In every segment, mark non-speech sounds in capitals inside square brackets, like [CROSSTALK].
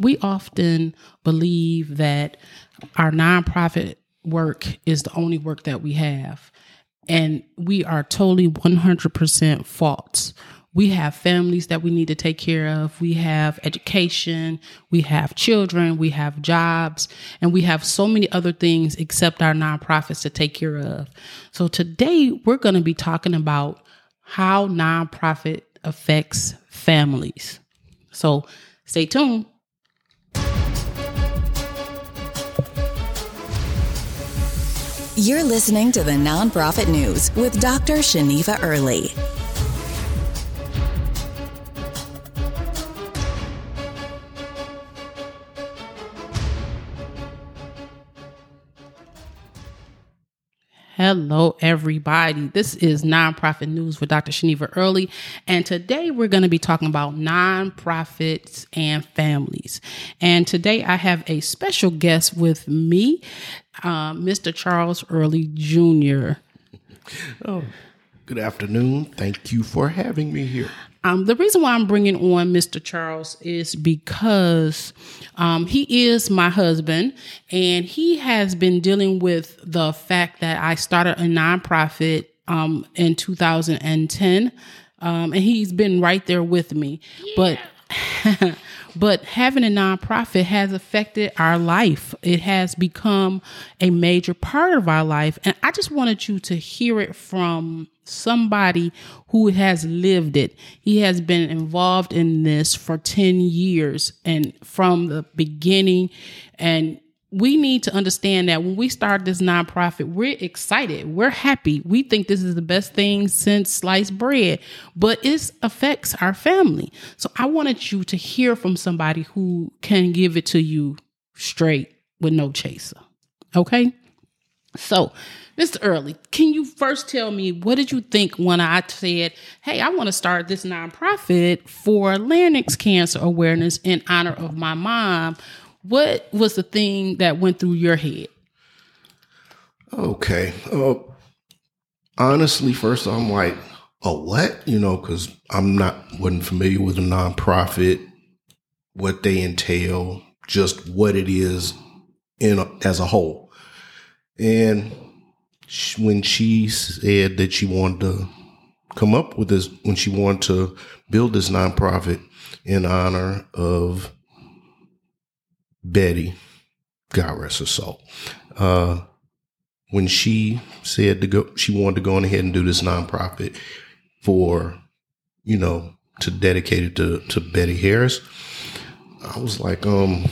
we often believe that our nonprofit work is the only work that we have. And we are totally 100% false. We have families that we need to take care of. We have education. We have children. We have jobs. And we have so many other things except our nonprofits to take care of. So today we're going to be talking about how nonprofit affects families. So stay tuned. You're listening to the Nonprofit News with Dr. Shaniva Early. Hello, everybody. This is Nonprofit News with Dr. Shaniva Early. And today we're going to be talking about nonprofits and families. And today I have a special guest with me, uh, Mr. Charles Early Jr. Oh, good afternoon. Thank you for having me here. Um, the reason why I'm bringing on Mr. Charles is because um, he is my husband and he has been dealing with the fact that I started a nonprofit um, in 2010. Um, and he's been right there with me. Yeah. But [LAUGHS] but having a nonprofit has affected our life. It has become a major part of our life. And I just wanted you to hear it from somebody who has lived it. He has been involved in this for 10 years and from the beginning. And we need to understand that when we start this nonprofit, we're excited, we're happy, we think this is the best thing since sliced bread, but it affects our family. So I wanted you to hear from somebody who can give it to you straight with no chaser. Okay? So Mr. Early, can you first tell me what did you think when I said, "Hey, I want to start this nonprofit for larynx cancer awareness in honor of my mom"? What was the thing that went through your head? Okay. Uh, honestly, first I'm like, "A what?" You know, because I'm not wasn't familiar with a nonprofit, what they entail, just what it is in a, as a whole, and when she said that she wanted to come up with this, when she wanted to build this nonprofit in honor of Betty, God rest her soul. Uh, when she said to go, she wanted to go on ahead and do this nonprofit for, you know, to dedicate it to, to Betty Harris. I was like, um,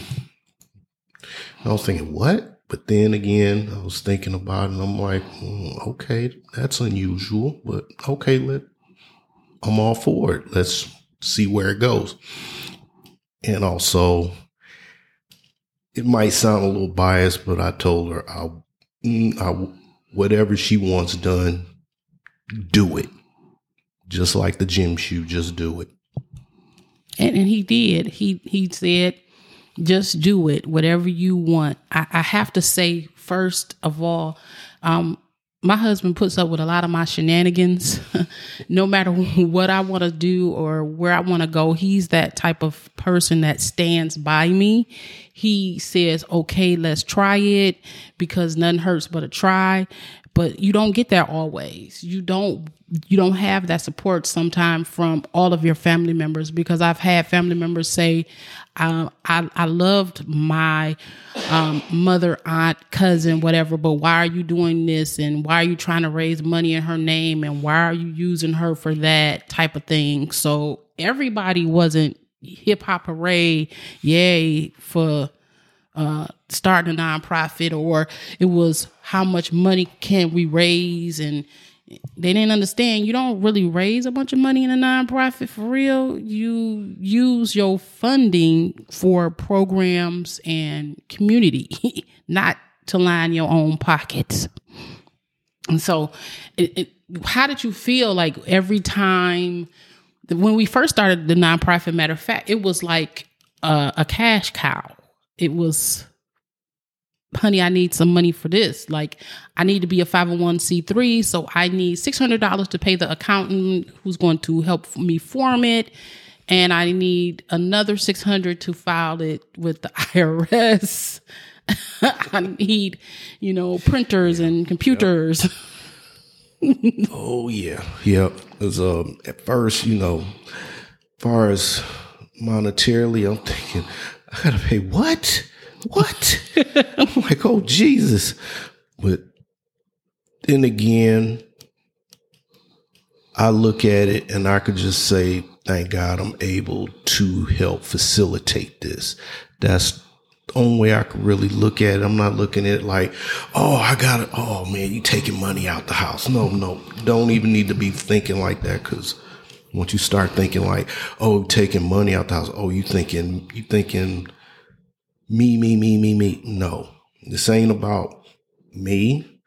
I was thinking, what? But then again, I was thinking about it and I'm like, mm, okay, that's unusual, but okay, let I'm all for it. Let's see where it goes. And also, it might sound a little biased, but I told her I'll, mm, I, whatever she wants done, do it. Just like the gym shoe, just do it. And, and he did. He he said just do it, whatever you want. I, I have to say, first of all, um, my husband puts up with a lot of my shenanigans. [LAUGHS] no matter [LAUGHS] what I want to do or where I want to go, he's that type of person that stands by me. He says, okay, let's try it because nothing hurts but a try. But you don't get that always. You don't you don't have that support sometimes from all of your family members because I've had family members say, I, I, I loved my um, mother, aunt, cousin, whatever, but why are you doing this? And why are you trying to raise money in her name? And why are you using her for that type of thing? So everybody wasn't hip hop hooray, yay, for uh, starting a nonprofit, or it was how much money can we raise and they didn't understand you don't really raise a bunch of money in a nonprofit for real. You use your funding for programs and community, [LAUGHS] not to line your own pockets. And so, it, it, how did you feel like every time when we first started the nonprofit? Matter of fact, it was like a, a cash cow. It was honey, I need some money for this. Like, I need to be a 501c3, so I need $600 to pay the accountant who's going to help me form it. and I need another 600 to file it with the [LAUGHS] IRS. [LAUGHS] I need, you know, printers and computers. [LAUGHS] oh yeah, yep. Because um, at first, you know, far as monetarily, I'm thinking I gotta pay what, what? [LAUGHS] I'm like, oh Jesus! But then again, I look at it and I could just say, thank God I'm able to help facilitate this. That's the only way I could really look at it. I'm not looking at it like, oh, I got it. Oh man, you taking money out the house. No, no, don't even need to be thinking like that because once you start thinking like, oh, taking money out the house, oh, you thinking, you thinking me, me, me, me, me. No, this ain't about me.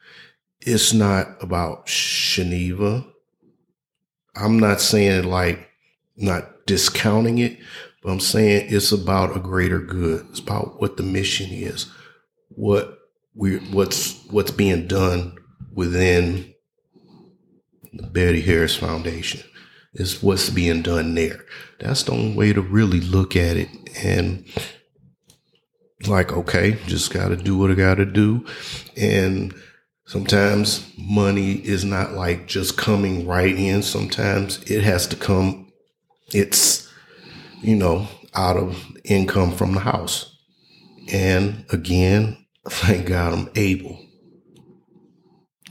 It's not about Shaniva. I'm not saying like not discounting it, but I'm saying it's about a greater good. It's about what the mission is, what we what's what's being done within the Betty Harris Foundation. Is what's being done there. That's the only way to really look at it. And like, okay, just gotta do what I gotta do. And Sometimes money is not like just coming right in. Sometimes it has to come, it's, you know, out of income from the house. And again, [LAUGHS] thank God I'm able.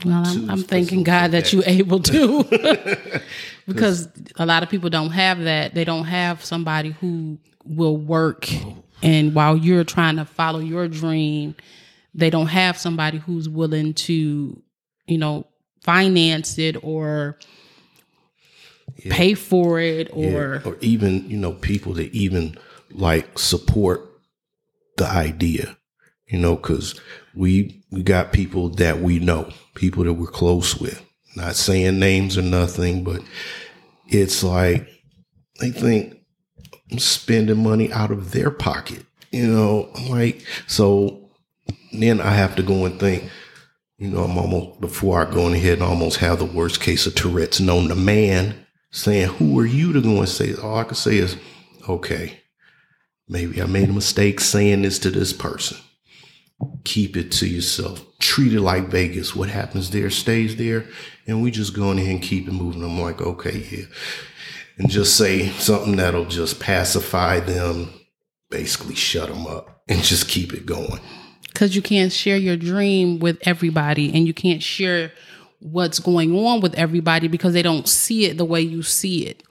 Well, I'm, I'm thanking God that you're able to, [LAUGHS] [LAUGHS] because a lot of people don't have that. They don't have somebody who will work, and while you're trying to follow your dream, they don't have somebody who's willing to, you know, finance it or yeah. pay for it or yeah. or even, you know, people that even like support the idea, you know, cuz we we got people that we know, people that we're close with. Not saying names or nothing, but it's like they think spending money out of their pocket. You know, I'm like so then I have to go and think, you know, I'm almost, before I go in ahead and almost have the worst case of Tourette's known to man saying, who are you to go and say, all I can say is, okay, maybe I made a mistake saying this to this person. Keep it to yourself. Treat it like Vegas. What happens there stays there. And we just go in ahead and keep it moving. I'm like, okay, yeah. And just say something that'll just pacify them, basically shut them up and just keep it going because you can't share your dream with everybody and you can't share what's going on with everybody because they don't see it the way you see it.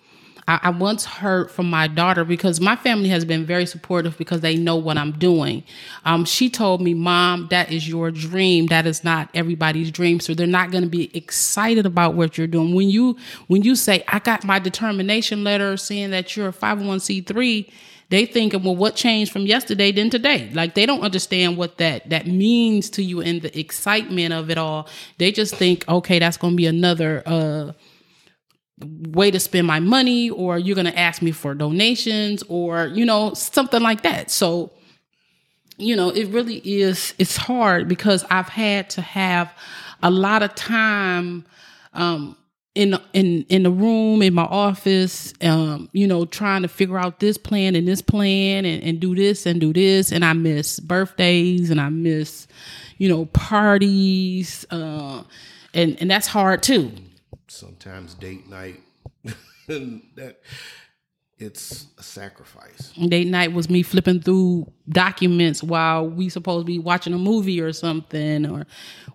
I, I, once heard from my daughter because my family has been very supportive because they know what I'm doing. Um, she told me, Mom, that is your dream. That is not everybody's dream. So they're not going to be excited about what you're doing. When you when you say, I got my determination letter saying that you're a 501c3 they thinking, well, what changed from yesterday than today? Like they don't understand what that that means to you and the excitement of it all. They just think, okay, that's going to be another uh, way to spend my money, or you're going to ask me for donations, or you know something like that. So you know, it really is. It's hard because I've had to have a lot of time um, in in in the room in my office um you know trying to figure out this plan and this plan and, and do this and do this and i miss birthdays and i miss you know parties uh and and that's hard too sometimes date night [LAUGHS] that it's a sacrifice date night was me flipping through documents while we supposed to be watching a movie or something or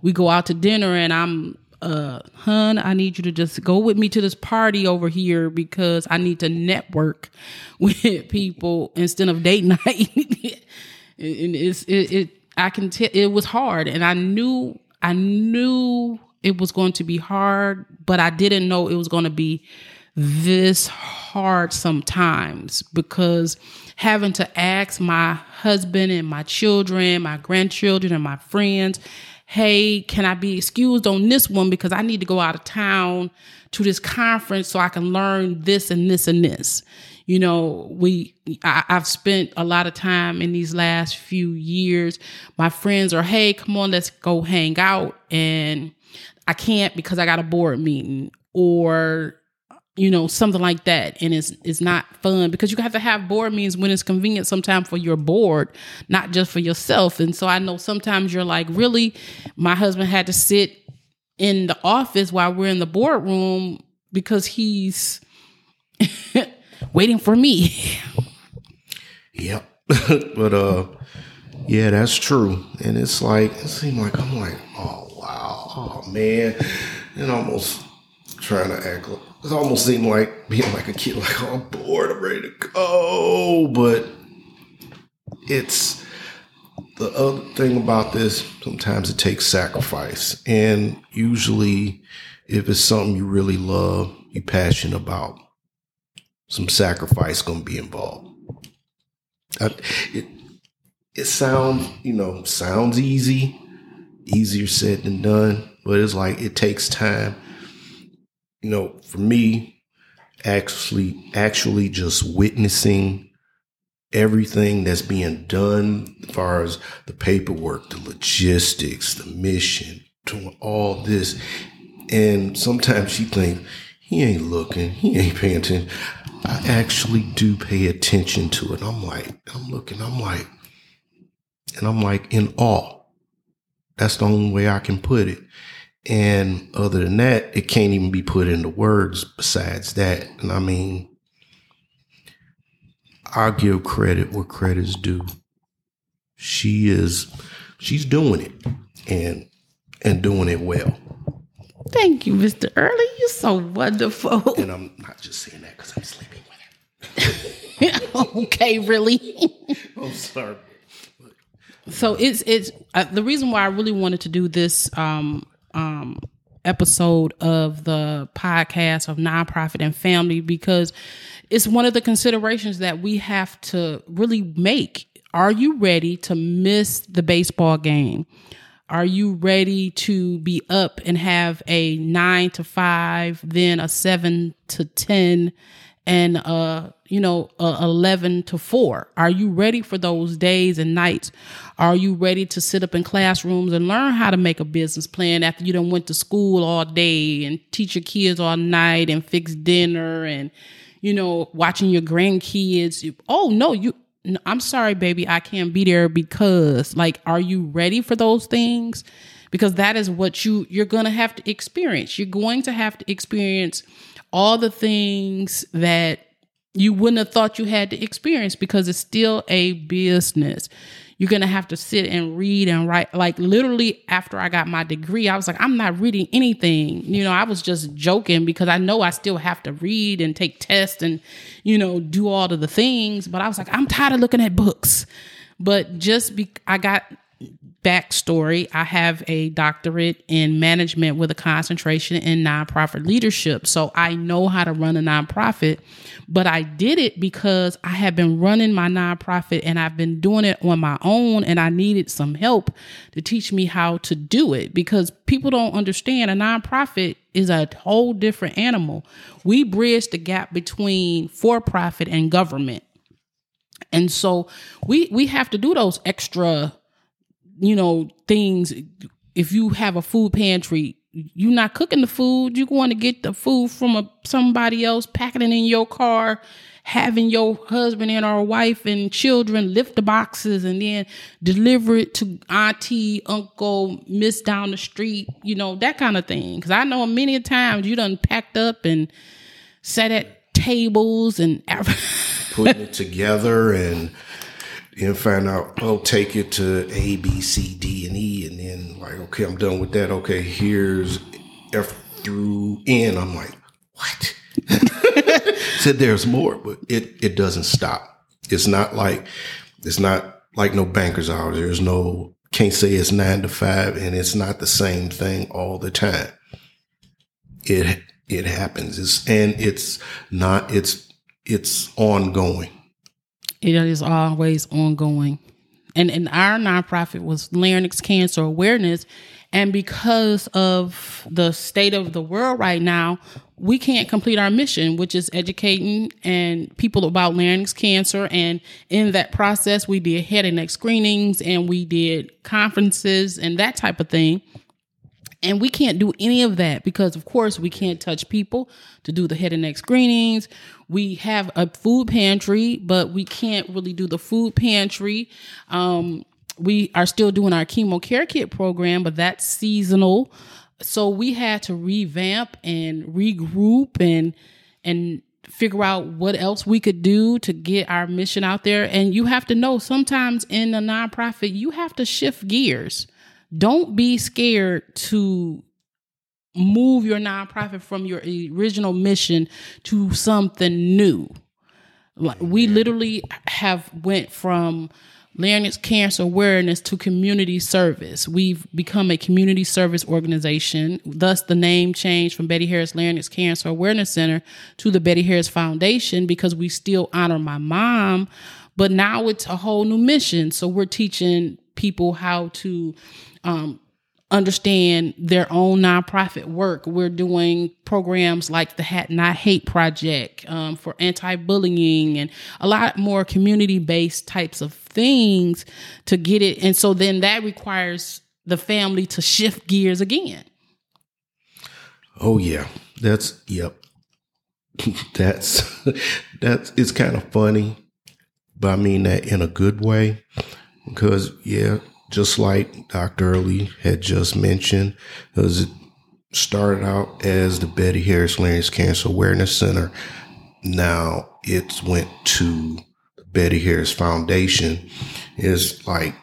we go out to dinner and i'm uh, hun, I need you to just go with me to this party over here because I need to network [LAUGHS] with people instead of date [LAUGHS] night. and it's it, it I can tell it was hard, and I knew I knew it was going to be hard, but I didn't know it was going to be this hard sometimes because having to ask my husband and my children, my grandchildren, and my friends hey, can I be excused on this one because I need to go out of town to this conference so I can learn this and this and this. You know, we I, have spent a lot of time in these last few years. My friends are, hey, come on, let's go hang out, and I can't because I got a board meeting, or you know, something like that. And it's it's not fun because you have to have board meetings when it's convenient sometimes for your board, not just for yourself. And so I know sometimes you're like, really, my husband had to sit in the office while we're in the boardroom because he's [LAUGHS] waiting for me. Yep. [LAUGHS] but uh yeah, that's true. And it's like it seemed like I'm like, oh wow, oh man. And almost trying to act it almost seemed like being like a kid, like, oh, I'm bored, I'm ready to go. But it's the other thing about this, sometimes it takes sacrifice. And usually, if it's something you really love, you're passionate about, some sacrifice going to be involved. I, it, it sounds, you know, sounds easy, easier said than done, but it's like it takes time you know, for me, actually, actually just witnessing everything that's being done as far as the paperwork, the logistics, the mission, doing all this. And sometimes you think, he ain't looking, he ain't paying attention. I actually do pay attention to it. I'm like, I'm looking, I'm like, and I'm like in awe. That's the only way I can put it. And other than that, it can't even be put into words besides that. And I mean, I'll give credit where credit's due. She is, she's doing it and, and doing it well. Thank you, Mr. Early. You're so wonderful. [LAUGHS] And I'm not just saying that because I'm sleeping [LAUGHS] with her. okay, really? [LAUGHS] I'm sorry. So it's it's uh, the reason why I really wanted to do this um, um, episode of the podcast of nonprofit and family because it's one of the considerations that we have to really make. Are you ready to miss the baseball game? Are you ready to be up and have a nine to five, then a seven to 10, and uh you know uh, 11 to 4 are you ready for those days and nights? Are you ready to sit up in classrooms and learn how to make a business plan after you done went to school all day and teach your kids all night and fix dinner and you know watching your grandkids? Oh no you i'm sorry baby i can't be there because like are you ready for those things because that is what you you're going to have to experience you're going to have to experience all the things that you wouldn't have thought you had to experience because it's still a business. You're going to have to sit and read and write. Like, literally, after I got my degree, I was like, I'm not reading anything. You know, I was just joking because I know I still have to read and take tests and, you know, do all of the things. But I was like, I'm tired of looking at books. But just be, I got backstory I have a doctorate in management with a concentration in nonprofit leadership. So I know how to run a nonprofit, but I did it because I have been running my nonprofit and I've been doing it on my own and I needed some help to teach me how to do it because people don't understand a nonprofit is a whole different animal. We bridge the gap between for profit and government. And so we we have to do those extra you know, things. If you have a food pantry, you're not cooking the food. You're going to get the food from a, somebody else, packing it in your car, having your husband and or wife and children lift the boxes and then deliver it to auntie, uncle, miss down the street, you know, that kind of thing. Because I know many times you done packed up and sat at tables and [LAUGHS] putting it together and and find out, oh, take it to A, B, C, D, and E, and then like, okay, I'm done with that. Okay, here's F through N. I'm like, what? [LAUGHS] Said there's more, but it it doesn't stop. It's not like it's not like no banker's hours. There's no can't say it's nine to five, and it's not the same thing all the time. It it happens. It's and it's not. It's it's ongoing it is always ongoing. And, and our nonprofit was Larynx Cancer Awareness. And because of the state of the world right now, we can't complete our mission, which is educating and people about larynx cancer. And in that process, we did head and neck screenings and we did conferences and that type of thing. And we can't do any of that because, of course, we can't touch people to do the head and neck screenings. We have a food pantry, but we can't really do the food pantry. Um, we are still doing our chemo care kit program, but that's seasonal. So we had to revamp and regroup and and figure out what else we could do to get our mission out there. And you have to know sometimes in a nonprofit, you have to shift gears. Don't be scared to move your nonprofit from your original mission to something new. Like we literally have went from larynx cancer awareness to community service. We've become a community service organization, thus the name changed from Betty Harris Larynx Cancer Awareness Center to the Betty Harris Foundation because we still honor my mom, but now it's a whole new mission. So we're teaching people how to um, understand their own nonprofit work. We're doing programs like the Hat Not Hate Project um, for anti-bullying and a lot more community-based types of things to get it. And so then that requires the family to shift gears again. Oh yeah, that's yep. [LAUGHS] that's [LAUGHS] that's it's kind of funny, but I mean that in a good way because yeah, just like Dr. Early had just mentioned, it started out as the Betty Harris Larynx Cancer Awareness Center. Now it went to the Betty Harris Foundation. It's like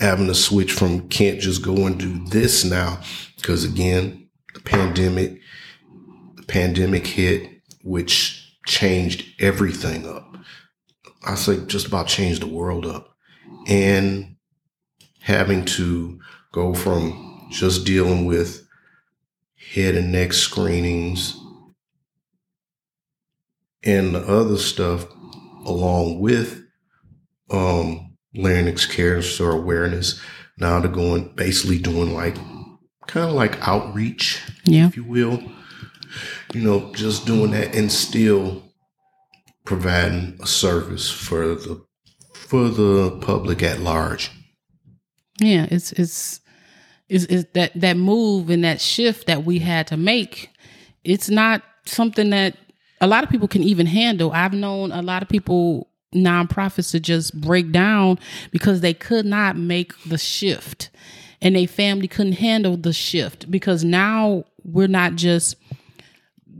having to switch from can't just go and do this now because again, the pandemic, the pandemic hit, which changed everything up. I say just about changed the world up. And having to go from just dealing with head and neck screenings and the other stuff along with um, larynx cancer awareness now to going basically doing like kind of like outreach yeah. if you will you know just doing that and still providing a service for the for the public at large yeah, it's it's is is that that move and that shift that we had to make. It's not something that a lot of people can even handle. I've known a lot of people nonprofits to just break down because they could not make the shift and a family couldn't handle the shift because now we're not just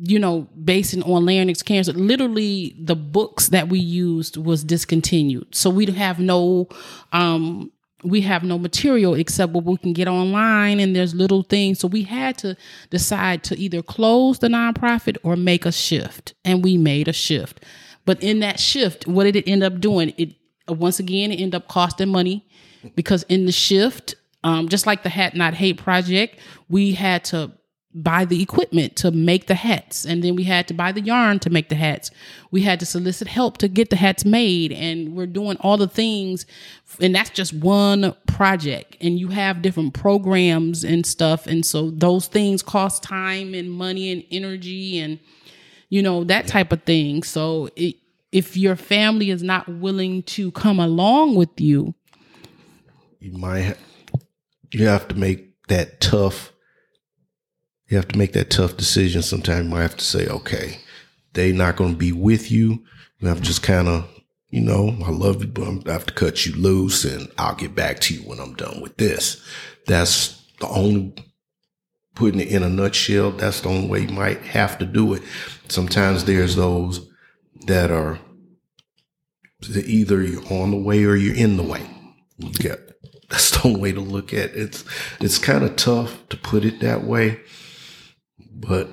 you know basing on larynx cancer literally the books that we used was discontinued so we have no um we have no material except what we can get online and there's little things. So we had to decide to either close the nonprofit or make a shift. And we made a shift. But in that shift what did it end up doing? It once again it ended up costing money because in the shift um, just like the hat not hate project we had to buy the equipment to make the hats. And then we had to buy the yarn to make the hats. We had to solicit help to get the hats made. And we're doing all the things. And that's just one project. And you have different programs and stuff. And so those things cost time and money and energy and you know that type of thing. So it, if your family is not willing to come along with you you might you have to make that tough you have to make that tough decision. Sometimes you might have to say, okay, they not going to be with you. You have to just kind of, you know, I love you, but I have to cut you loose and I'll get back to you when I'm done with this. That's the only, putting it in a nutshell, that's the only way you might have to do it. Sometimes there's those that are either you're on the way or you're in the way. Yeah, that's the only way to look at it. It's, it's kind of tough to put it that way but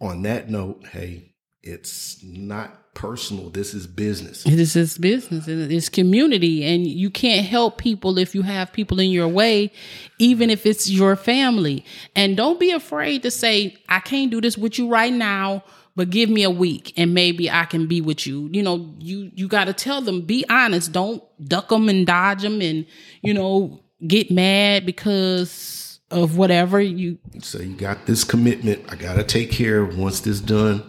on that note, hey, it's not personal. This is business. This is business. It's community. And you can't help people if you have people in your way, even if it's your family. And don't be afraid to say, I can't do this with you right now but give me a week and maybe I can be with you. You know, you you got to tell them be honest. Don't duck them and dodge them and you know get mad because of whatever you so you got this commitment. I gotta take care. Of once this done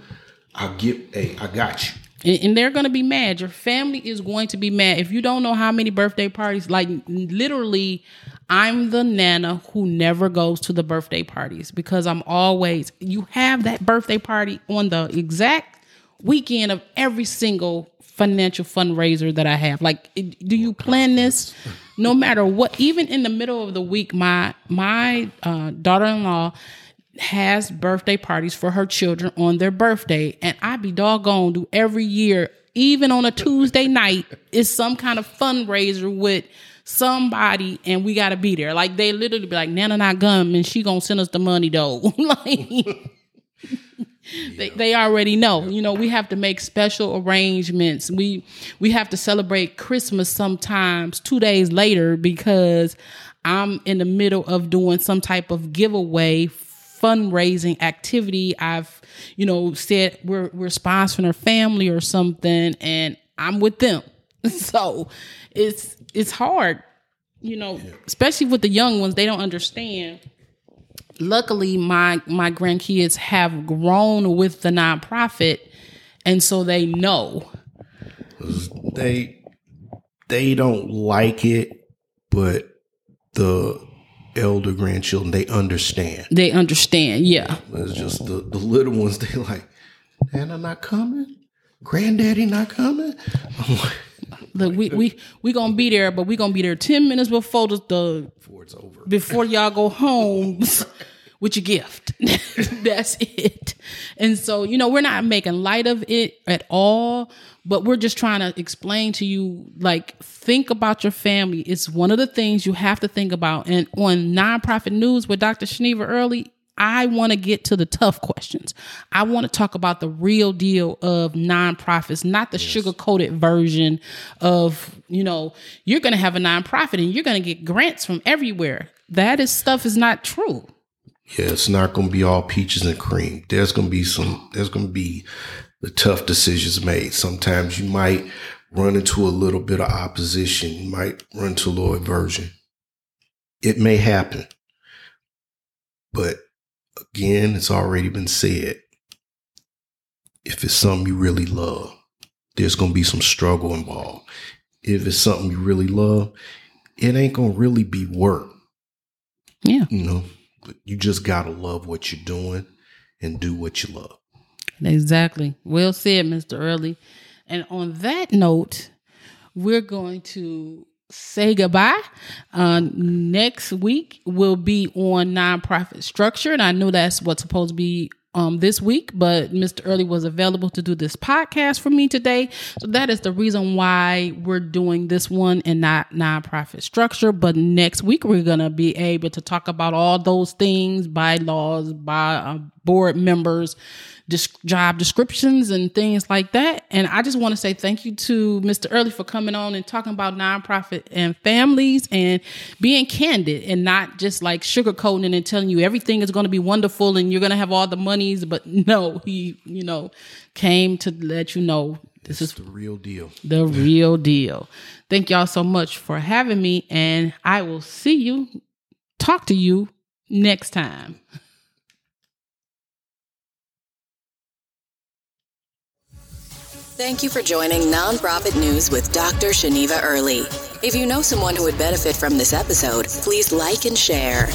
i'll get hey i got you. And, they're going to be mad. Your family is going to be mad. If you don't know how many birthday parties like literally I'm the nana who never goes to the birthday parties because I'm always, you have that birthday party on the exact weekend of every single financial fundraiser that I have. Like, do you plan this? No matter what, even in the middle of the week, my my uh, daughter-in-law has birthday parties for her children on their birthday, and I be doggone do every year, even on a Tuesday night, is some kind of fundraiser with somebody and we gotta be there. Like they literally be like, Nana not gum and she gonna send us the money though. [LAUGHS] like [LAUGHS] they, they already know. You know, we have to make special arrangements. We we have to celebrate Christmas sometimes two days later because I'm in the middle of doing some type of giveaway fundraising activity. I've, you know, said we're we're sponsoring a family or something and I'm with them. [LAUGHS] So it's it's hard, you know, especially with the young ones. They don't understand. Luckily, my my grandkids have grown with the nonprofit, and so they know. They they don't like it, but the elder grandchildren they understand. They understand, yeah. It's just the the little ones. [LAUGHS] They like, Nana not coming, granddaddy not coming. I'm like, Look, we we we gonna be there, but we gonna be there ten minutes before the, the before it's over. Before y'all go home [LAUGHS] with your gift. [LAUGHS] That's it. And so, you know, we're not making light of it at all, but we're just trying to explain to you, like, think about your family. It's one of the things you have to think about. And on nonprofit news with Dr. Shaniva Early, I want to get to the tough questions. I want to talk about the real deal of nonprofits, not the yes. sugar coated version of, you know, you're going to have a nonprofit and you're going to get grants from everywhere. That is stuff is not true. Yeah, it's not going to be all peaches and cream. There's going to be some, there's going to be the tough decisions made. Sometimes you might run into a little bit of opposition. You might run into a little aversion. It may happen, but again, it's already been said. If it's something you really love, there's going to be some struggle involved. If it's something you really love, it ain't going to really be work. Yeah. You know, but you just got to love what you're doing and do what you love. Exactly. Well said, Mr. Early. And on that note, we're going to say goodbye. Uh, next week will be on nonprofit structure, and I know that's what's supposed to be um, this week, but Mr. Early was available to do this podcast for me today. So that is the reason why we're doing this one and not nonprofit structure. But next week, we're going to be able to talk about all those things, bylaws, by uh, board members, job descriptions and things like that. And I just want to say thank you to Mr. Early for coming on and talking about nonprofit and families and being candid and not just like sugarcoating and telling you everything is going to be wonderful and you're going to have all the monies. But [LAUGHS] no, he, you know, came to let you know this is the real deal. The real deal. Thank y'all so much for having me. And I will see you, talk to you next time. [LAUGHS] Thank you for joining Nonprofit News with Dr. Shaniva Early. If you know someone who would benefit from this episode, please like and share.